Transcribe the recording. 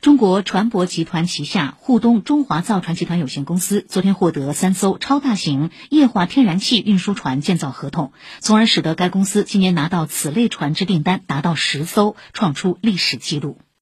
中国船舶集团旗下沪东中华造船集团有限公司昨天获得三艘超大型液化天然气运输船建造合同，从而使得该公司今年拿到此类船只订单达到十艘，创出历史纪录。